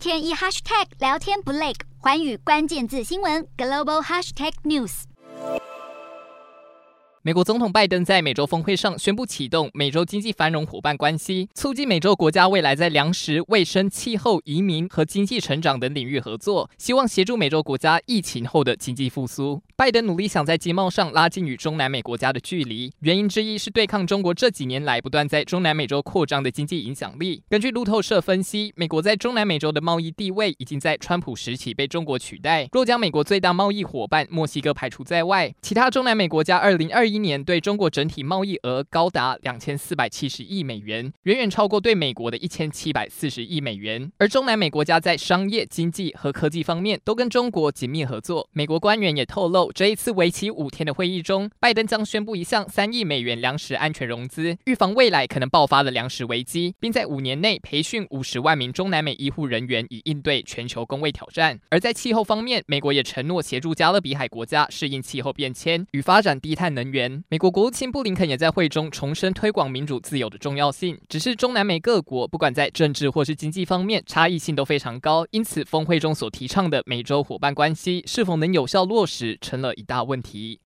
天一 hashtag 聊天不累，环宇关键字新闻 global hashtag news。美国总统拜登在美洲峰会上宣布启动美洲经济繁荣伙伴关系，促进美洲国家未来在粮食、卫生、气候、移民和经济成长等领域合作，希望协助美洲国家疫情后的经济复苏。拜登努力想在经贸上拉近与中南美国家的距离，原因之一是对抗中国这几年来不断在中南美洲扩张的经济影响力。根据路透社分析，美国在中南美洲的贸易地位已经在川普时期被中国取代。若将美国最大贸易伙伴墨西哥排除在外，其他中南美国家二零二一年对中国整体贸易额高达两千四百七十亿美元，远远超过对美国的一千七百四十亿美元。而中南美国家在商业、经济和科技方面都跟中国紧密合作。美国官员也透露，这一次为期五天的会议中，拜登将宣布一项三亿美元粮食安全融资，预防未来可能爆发的粮食危机，并在五年内培训五十万名中南美医护人员，以应对全球公卫挑战。而在气候方面，美国也承诺协助加勒比海国家适应气候变迁与发展低碳能源。美国国务卿布林肯也在会中重申推广民主自由的重要性。只是中南美各国不管在政治或是经济方面差异性都非常高，因此峰会中所提倡的美洲伙伴关系是否能有效落实成了一大问题。